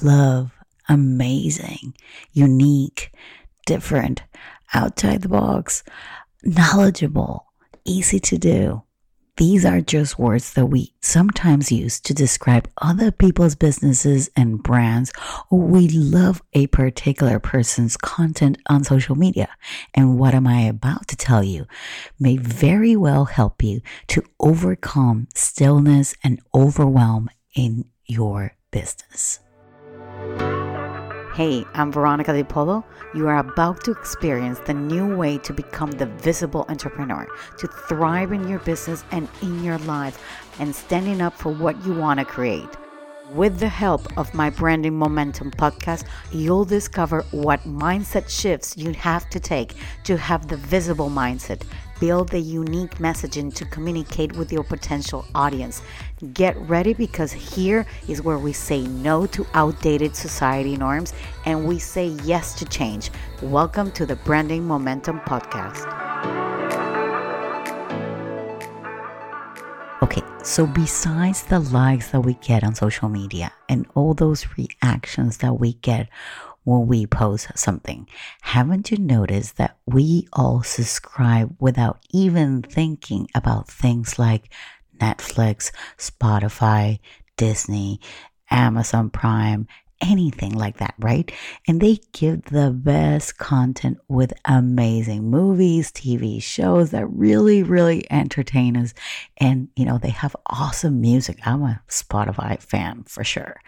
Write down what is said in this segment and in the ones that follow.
love, amazing, unique, different, outside the box, knowledgeable, easy to do. These are just words that we sometimes use to describe other people's businesses and brands, we love a particular person's content on social media. And what am I about to tell you may very well help you to overcome stillness and overwhelm in your business. Hey, I'm Veronica De Polo. You are about to experience the new way to become the visible entrepreneur, to thrive in your business and in your life, and standing up for what you want to create. With the help of my Branding Momentum podcast, you'll discover what mindset shifts you have to take to have the visible mindset build the unique messaging to communicate with your potential audience. Get ready because here is where we say no to outdated society norms and we say yes to change. Welcome to the Branding Momentum Podcast. Okay, so besides the likes that we get on social media and all those reactions that we get, when we post something. Haven't you noticed that we all subscribe without even thinking about things like Netflix, Spotify, Disney, Amazon Prime, anything like that, right? And they give the best content with amazing movies, TV shows that really, really entertain us. And, you know, they have awesome music. I'm a Spotify fan for sure.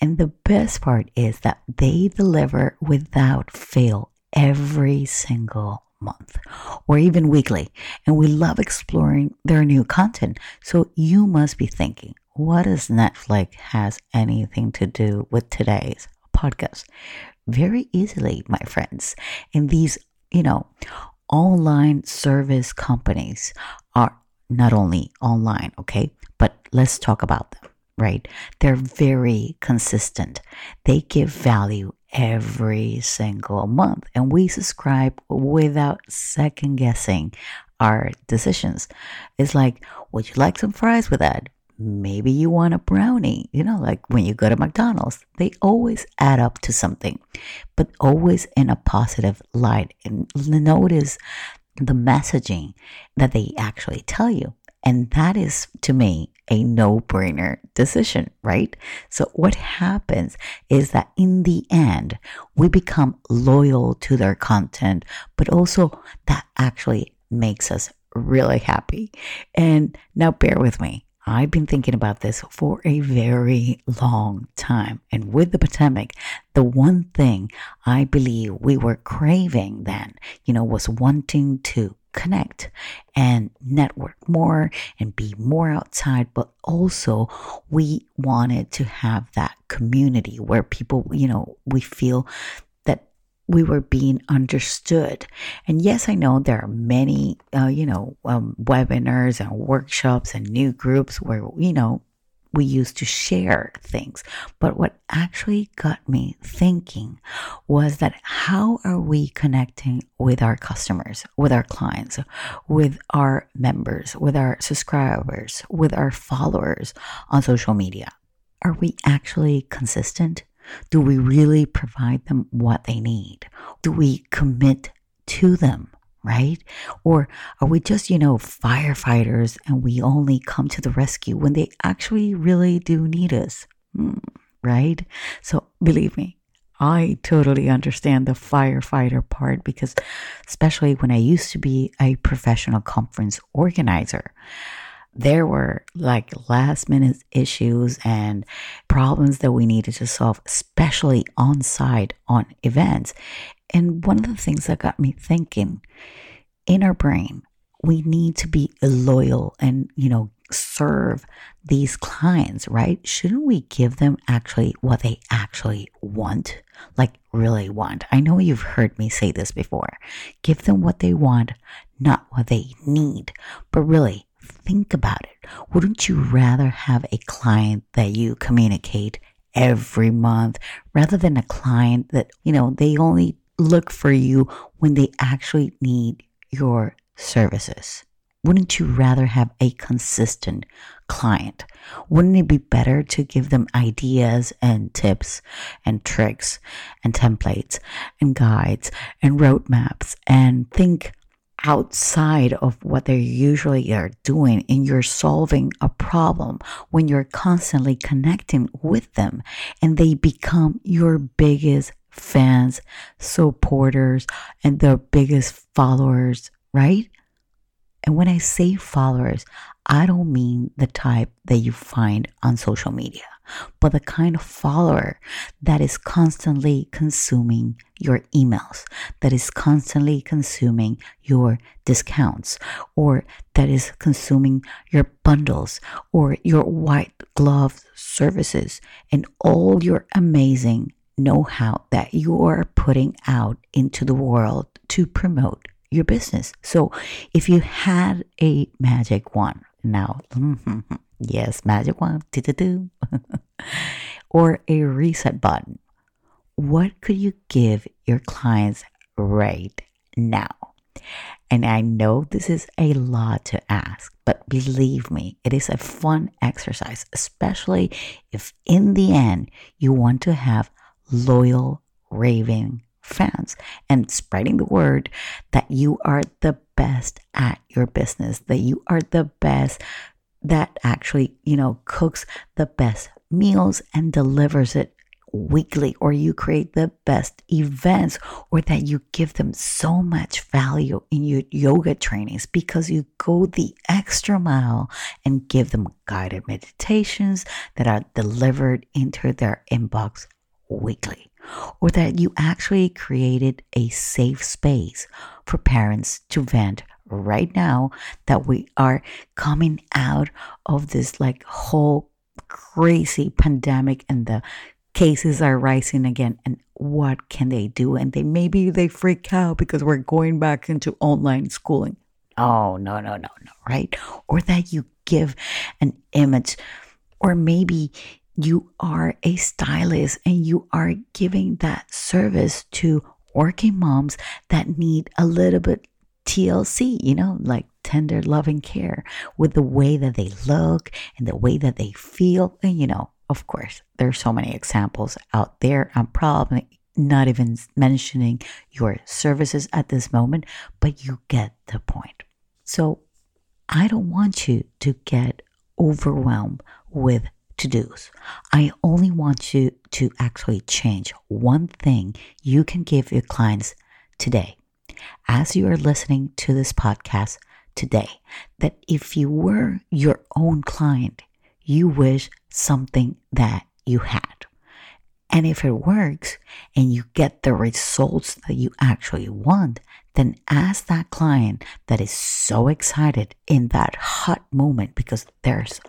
And the best part is that they deliver without fail every single month or even weekly. And we love exploring their new content. So you must be thinking, what does Netflix has anything to do with today's podcast? Very easily, my friends. And these, you know, online service companies are not only online, okay, but let's talk about them, right? They're very consistent. They give value every single month, and we subscribe without second guessing our decisions. It's like, would you like some fries with that? Maybe you want a brownie, you know, like when you go to McDonald's, they always add up to something, but always in a positive light. And notice the messaging that they actually tell you. And that is to me a no brainer decision, right? So, what happens is that in the end, we become loyal to their content, but also that actually makes us really happy. And now, bear with me. I've been thinking about this for a very long time. And with the pandemic, the one thing I believe we were craving then, you know, was wanting to connect and network more and be more outside, but also we wanted to have that community where people, you know, we feel we were being understood. And yes, I know there are many, uh, you know, um, webinars and workshops and new groups where, you know, we used to share things. But what actually got me thinking was that how are we connecting with our customers, with our clients, with our members, with our subscribers, with our followers on social media? Are we actually consistent? Do we really provide them what they need? Do we commit to them? Right? Or are we just, you know, firefighters and we only come to the rescue when they actually really do need us? Hmm, right? So believe me, I totally understand the firefighter part because, especially when I used to be a professional conference organizer, there were like last minute issues and problems that we needed to solve, especially on site on events. And one of the things that got me thinking in our brain, we need to be loyal and, you know, serve these clients, right? Shouldn't we give them actually what they actually want? Like, really want. I know you've heard me say this before. Give them what they want, not what they need. But really, think about it. Wouldn't you rather have a client that you communicate every month rather than a client that, you know, they only look for you when they actually need your services? Wouldn't you rather have a consistent client? Wouldn't it be better to give them ideas and tips and tricks and templates and guides and roadmaps and think outside of what they usually are doing and you're solving a problem when you're constantly connecting with them and they become your biggest fans, supporters, and their biggest followers, right? And when I say followers, I don't mean the type that you find on social media, but the kind of follower that is constantly consuming your emails, that is constantly consuming your discounts, or that is consuming your bundles or your white glove services and all your amazing know how that you are putting out into the world to promote your business. So if you had a magic wand now, yes, magic wand, or a reset button, what could you give your clients right now? And I know this is a lot to ask, but believe me, it is a fun exercise, especially if in the end you want to have loyal, raving fans and spreading the word that you are the best at your business, that you are the best that actually, you know, cooks the best meals and delivers it weekly, or you create the best events, or that you give them so much value in your yoga trainings because you go the extra mile and give them guided meditations that are delivered into their inbox weekly, or that you actually created a safe space for parents to vent right now that we are coming out of this like whole crazy pandemic and the cases are rising again and what can they do? And they maybe they freak out because we're going back into online schooling. Oh no no no no right? Or that you give an image or maybe you are a stylist and you are giving that service to working moms that need a little bit TLC, you know, like tender loving care with the way that they look and the way that they feel. And, you know, of course, there's so many examples out there. I'm probably not even mentioning your services at this moment, but you get the point. So I don't want you to get overwhelmed with to dos. I only want you to actually change one thing you can give your clients today. As you are listening to this podcast today, that if you were your own client, you wish something that you had. And if it works and you get the results that you actually want, then ask that client that is so excited in that hot moment because there's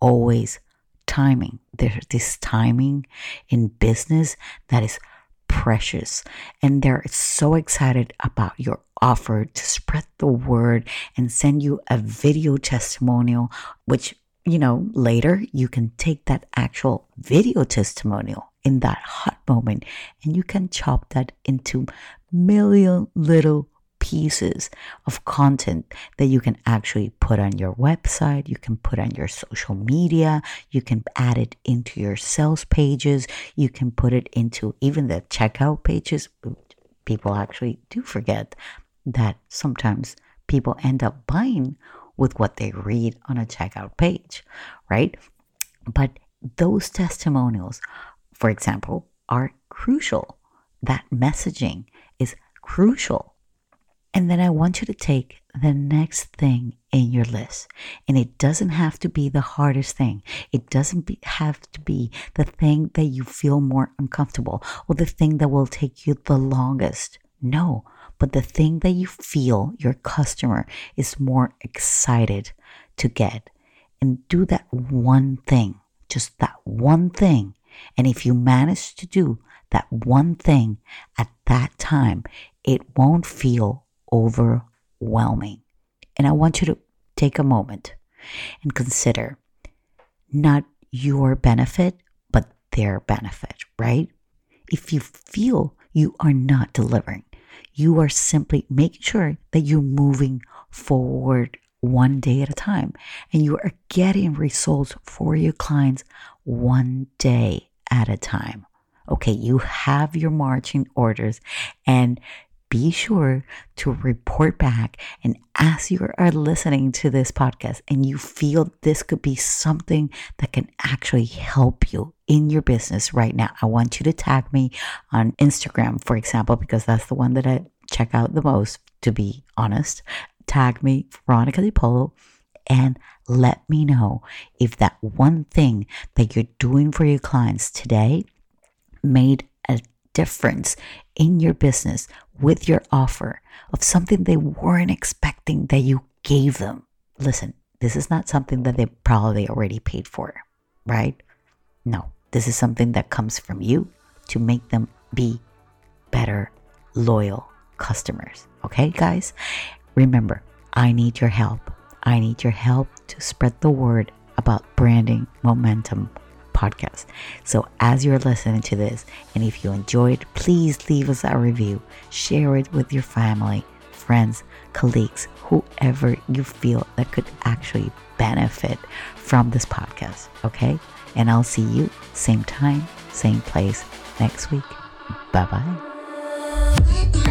always timing. There's this timing in business that is precious. And they're so excited about your offer to spread the word and send you a video testimonial, which, you know, later you can take that actual video testimonial in that hot moment and you can chop that into million little pieces of content that you can actually put on your website, you can put on your social media, you can add it into your sales pages, you can put it into even the checkout pages. People actually do forget that sometimes people end up buying with what they read on a checkout page, right? But those testimonials, for example, are crucial. That messaging is crucial and then I want you to take the next thing in your list. And it doesn't have to be the hardest thing. It doesn't be, have to be the thing that you feel more uncomfortable or the thing that will take you the longest. No, but the thing that you feel your customer is more excited to get. And do that one thing, just that one thing. And if you manage to do that one thing at that time, it won't feel overwhelming. And I want you to take a moment and consider not your benefit, but their benefit, right? If you feel you are not delivering, you are simply making sure that you're moving forward one day at a time and you are getting results for your clients one day at a time. Okay, you have your marching orders and be sure to report back. And as you are listening to this podcast and you feel this could be something that can actually help you in your business right now, I want you to tag me on Instagram, for example, because that's the one that I check out the most, to be honest. Tag me, Veronica DiPolo, and let me know if that one thing that you're doing for your clients today made difference in your business with your offer of something they weren't expecting that you gave them. Listen, this is not something that they probably already paid for, right? No, this is something that comes from you to make them be better, loyal customers. Okay, guys? Remember, I need your help. I need your help to spread the word about branding momentum podcast. So, as you're listening to this, and if you enjoyed, please leave us a review, share it with your family, friends, colleagues, whoever you feel that could actually benefit from this podcast. Okay. And I'll see you same time, same place next week. Bye bye.